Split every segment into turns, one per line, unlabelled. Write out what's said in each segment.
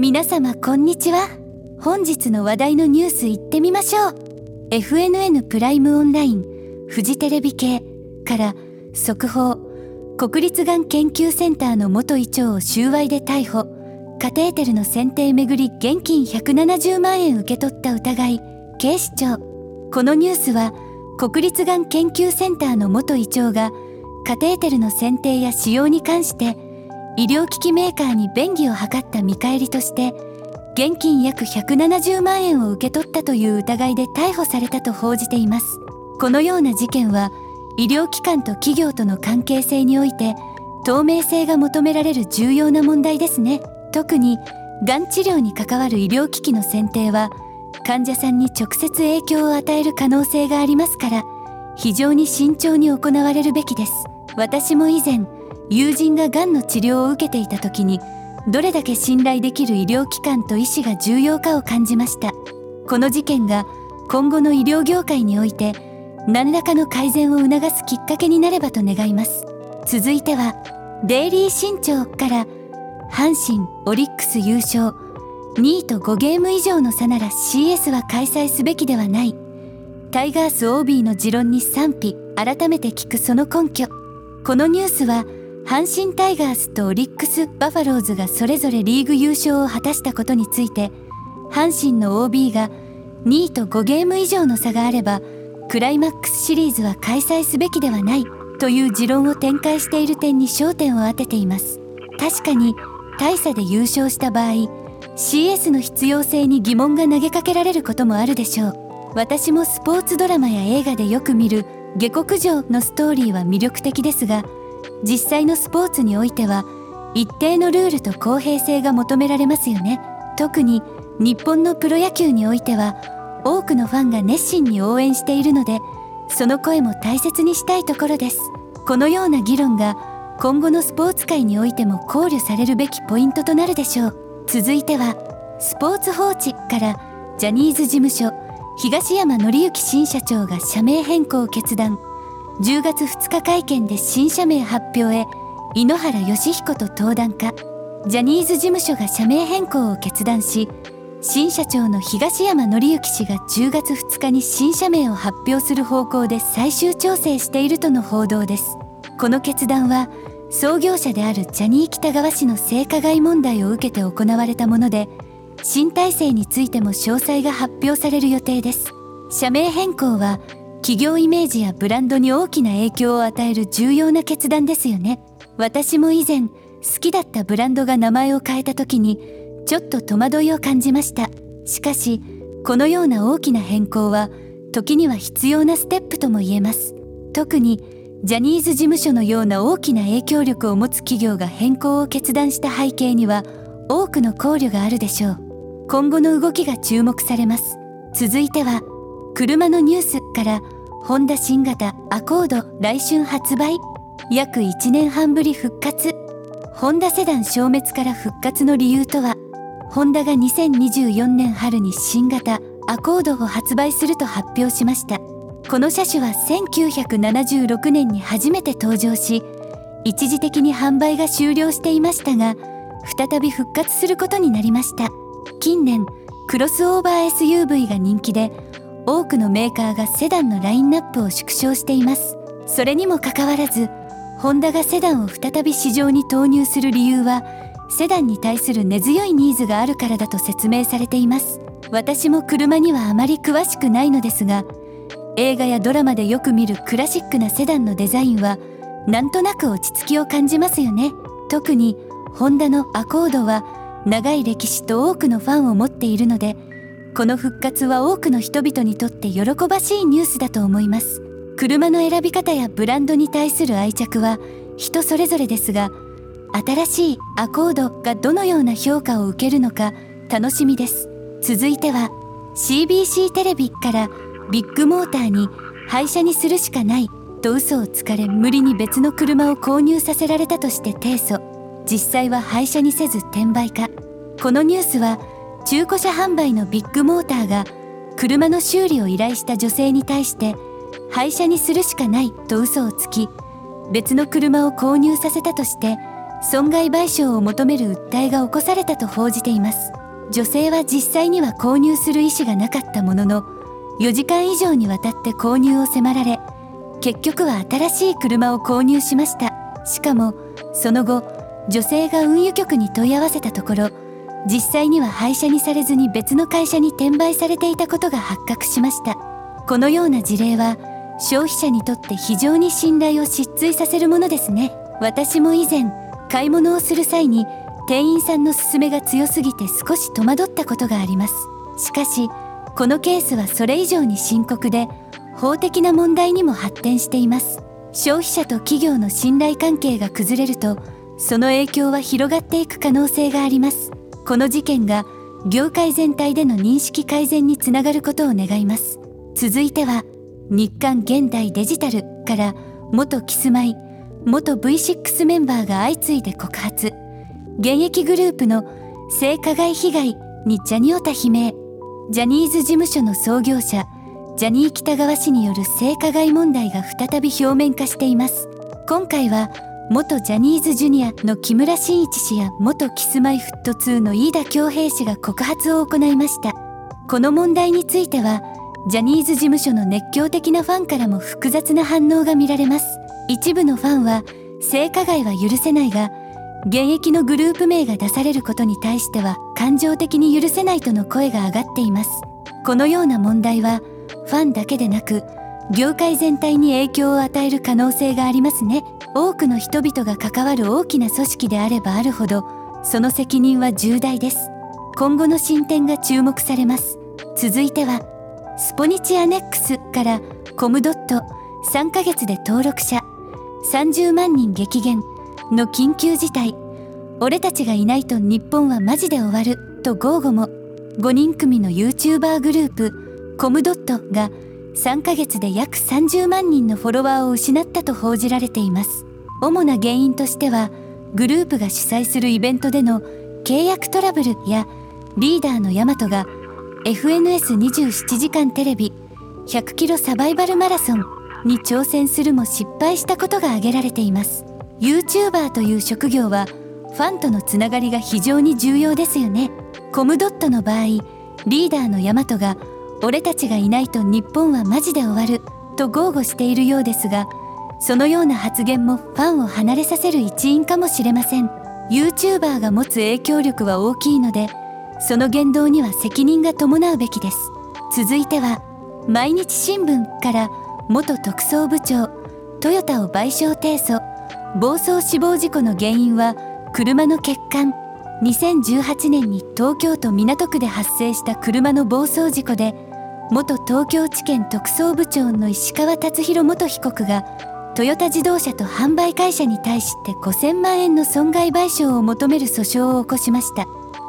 皆様こんにちは。本日の話題のニュースいってみましょう。FNN プライムオンラインフジテレビ系から速報国立がん研究センターの元医長を収賄で逮捕カテーテルの選定めぐり現金170万円受け取った疑い警視庁。このニュースは国立がん研究センターの元医長がカテーテルの選定や使用に関して医療機器メーカーに便宜を図った見返りとして現金約170万円を受け取ったという疑いで逮捕されたと報じています。このような事件は医療機関と企業との関係性において透明性が求められる重要な問題ですね。特にがん治療に関わる医療機器の選定は患者さんに直接影響を与える可能性がありますから非常に慎重に行われるべきです。私も以前友人ががんの治療を受けていた時にどれだけ信頼できる医療機関と医師が重要かを感じました。この事件が今後の医療業界において何らかの改善を促すきっかけになればと願います。続いてはデイリー新潮から阪神オリックス優勝。2位と5ゲーム以上の差なら CS は開催すべきではない。タイガース OB の持論に賛否改めて聞くその根拠。このニュースは阪神タイガースとオリックス・バファローズがそれぞれリーグ優勝を果たしたことについて阪神の OB が2位と5ゲーム以上の差があればクライマックスシリーズは開催すべきではないという持論を展開している点に焦点を当てています。確かに大差で優勝した場合 CS の必要性に疑問が投げかけられることもあるでしょう。私もスポーツドラマや映画でよく見る下克上のストーリーは魅力的ですが実際のスポーツにおいては一定のルールと公平性が求められますよね。特に日本のプロ野球においては多くのファンが熱心に応援しているのでその声も大切にしたいところです。このような議論が今後のスポーツ界においても考慮されるべきポイントとなるでしょう。続いてはスポーツ報知からジャニーズ事務所東山紀之新社長が社名変更を決断。10月2日会見で新社名発表へ井ノ原快彦と登壇かジャニーズ事務所が社名変更を決断し新社長の東山紀之氏が10月2日に新社名を発表する方向で最終調整しているとの報道です。この決断は創業者であるジャニー喜多川氏の性加害問題を受けて行われたもので新体制についても詳細が発表される予定です。社名変更は企業イメージやブランドに大きな影響を与える重要な決断ですよね。私も以前好きだったブランドが名前を変えた時にちょっと戸惑いを感じました。しかしこのような大きな変更は時には必要なステップとも言えます。特にジャニーズ事務所のような大きな影響力を持つ企業が変更を決断した背景には多くの考慮があるでしょう。今後の動きが注目されます。続いては車のニュースからホンダ新型アコード来春発売。約1年半ぶり復活。ホンダセダン消滅から復活の理由とは。ホンダが2024年春に新型アコードを発売すると発表しました。この車種は1976年に初めて登場し一時的に販売が終了していましたが再び復活することになりました。近年クロスオーバー SUV が人気で多くのメーカーがセダンのラインナップを縮小しています。それにもかかわらずホンダがセダンを再び市場に投入する理由はセダンに対する根強いニーズがあるからだと説明されています。私も車にはあまり詳しくないのですが映画やドラマでよく見るクラシックなセダンのデザインはなんとなく落ち着きを感じますよね。特にホンダのアコードは長い歴史と多くのファンを持っているのでこの復活は多くの人々にとって喜ばしいニュースだと思います。車の選び方やブランドに対する愛着は人それぞれですが新しいアコードがどのような評価を受けるのか楽しみです。続いては CBC テレビからビッグモーターに廃車にするしかない。と嘘をつかれ無理に別の車を購入させられたとして提訴。実際は廃車にせず転売か。このニュースは中古車販売のビッグモーターが車の修理を依頼した女性に対して廃車にするしかないと嘘をつき別の車を購入させたとして損害賠償を求める訴えが起こされたと報じています。女性は実際には購入する意思がなかったものの4時間以上にわたって購入を迫られ結局は新しい車を購入しました。しかもその後女性が運輸局に問い合わせたところ実際には廃車にされずに別の会社に転売されていたことが発覚しました。このような事例は消費者にとって非常に信頼を失墜させるものですね。私も以前買い物をする際に店員さんの勧めが強すぎて少し戸惑ったことがあります。しかしこのケースはそれ以上に深刻で法的な問題にも発展しています。消費者と企業の信頼関係が崩れるとその影響は広がっていく可能性があります。この事件が業界全体での認識改善につながることを願います。続いては日刊現代デジタルから元キスマイ元 V6 メンバーが相次いで告発。現役グループの性加害被害にジャニオタ悲鳴。ジャニーズ事務所の創業者ジャニー喜多川氏による性加害問題が再び表面化しています。今回は元ジャニーズジュニアの木村真一氏や元キスマイフット2の飯田恭平氏が告発を行いました。この問題についてはジャニーズ事務所の熱狂的なファンからも複雑な反応が見られます。一部のファンは性加害は許せないが現役のグループ名が出されることに対しては感情的に許せないとの声が上がっています。このような問題はファンだけでなく業界全体に影響を与える可能性がありますね。多くの人々が関わる大きな組織であればあるほどその責任は重大です。今後の進展が注目されます。続いてはスポニチアネックスからコムドット3ヶ月で登録者30万人激減の緊急事態。俺たちがいないと日本はマジで終わると豪語も。5人組の YouTuber グループコムドットが3ヶ月で約30万人のフォロワーを失ったと報じられています。主な原因としてはグループが主催するイベントでの契約トラブルやリーダーのヤマトが FNS27 時間テレビ100キロサバイバルマラソンに挑戦するも失敗したことが挙げられています。YouTuber という職業はファンとのつながりが非常に重要ですよね。コムドットの場合リーダーのヤマトが俺たちがいないと日本はマジで終わると豪語しているようですがそのような発言もファンを離れさせる一因かもしれません。YouTuber が持つ影響力は大きいのでその言動には責任が伴うべきです。続いては毎日新聞から元特捜部長トヨタを賠償提訴暴走死亡事故の原因は車の欠陥。2018年に東京都港区で発生した車の暴走事故で元東京地検特捜部長の石川達弘元被告がトヨタ自動車と販売会社に対して5000万円の損害賠償を求める訴訟を起こしました。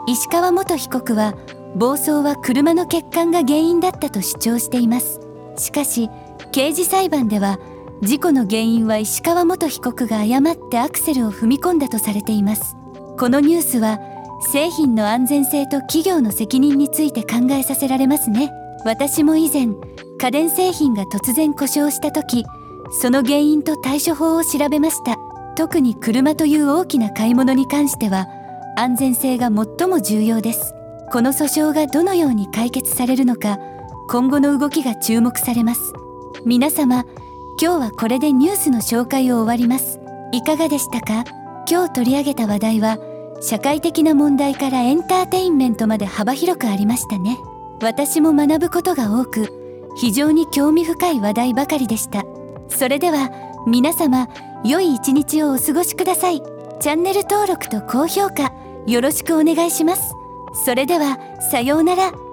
石川元被告は暴走は車の欠陥が原因だったと主張しています。しかし刑事裁判では事故の原因は石川元被告が誤ってアクセルを踏み込んだとされています。このニュースは製品の安全性と企業の責任について考えさせられますね。私も以前家電製品が突然故障した時その原因と対処法を調べました。特に車という大きな買い物に関しては安全性が最も重要です。この訴訟がどのように解決されるのか今後の動きが注目されます。皆様今日はこれでニュースの紹介を終わります。いかがでしたか？今日取り上げた話題は社会的な問題からエンターテインメントまで幅広くありましたね。私も学ぶことが多く非常に興味深い話題ばかりでした。それでは皆様良い一日をお過ごしください。チャンネル登録と高評価よろしくお願いします。それではさようなら。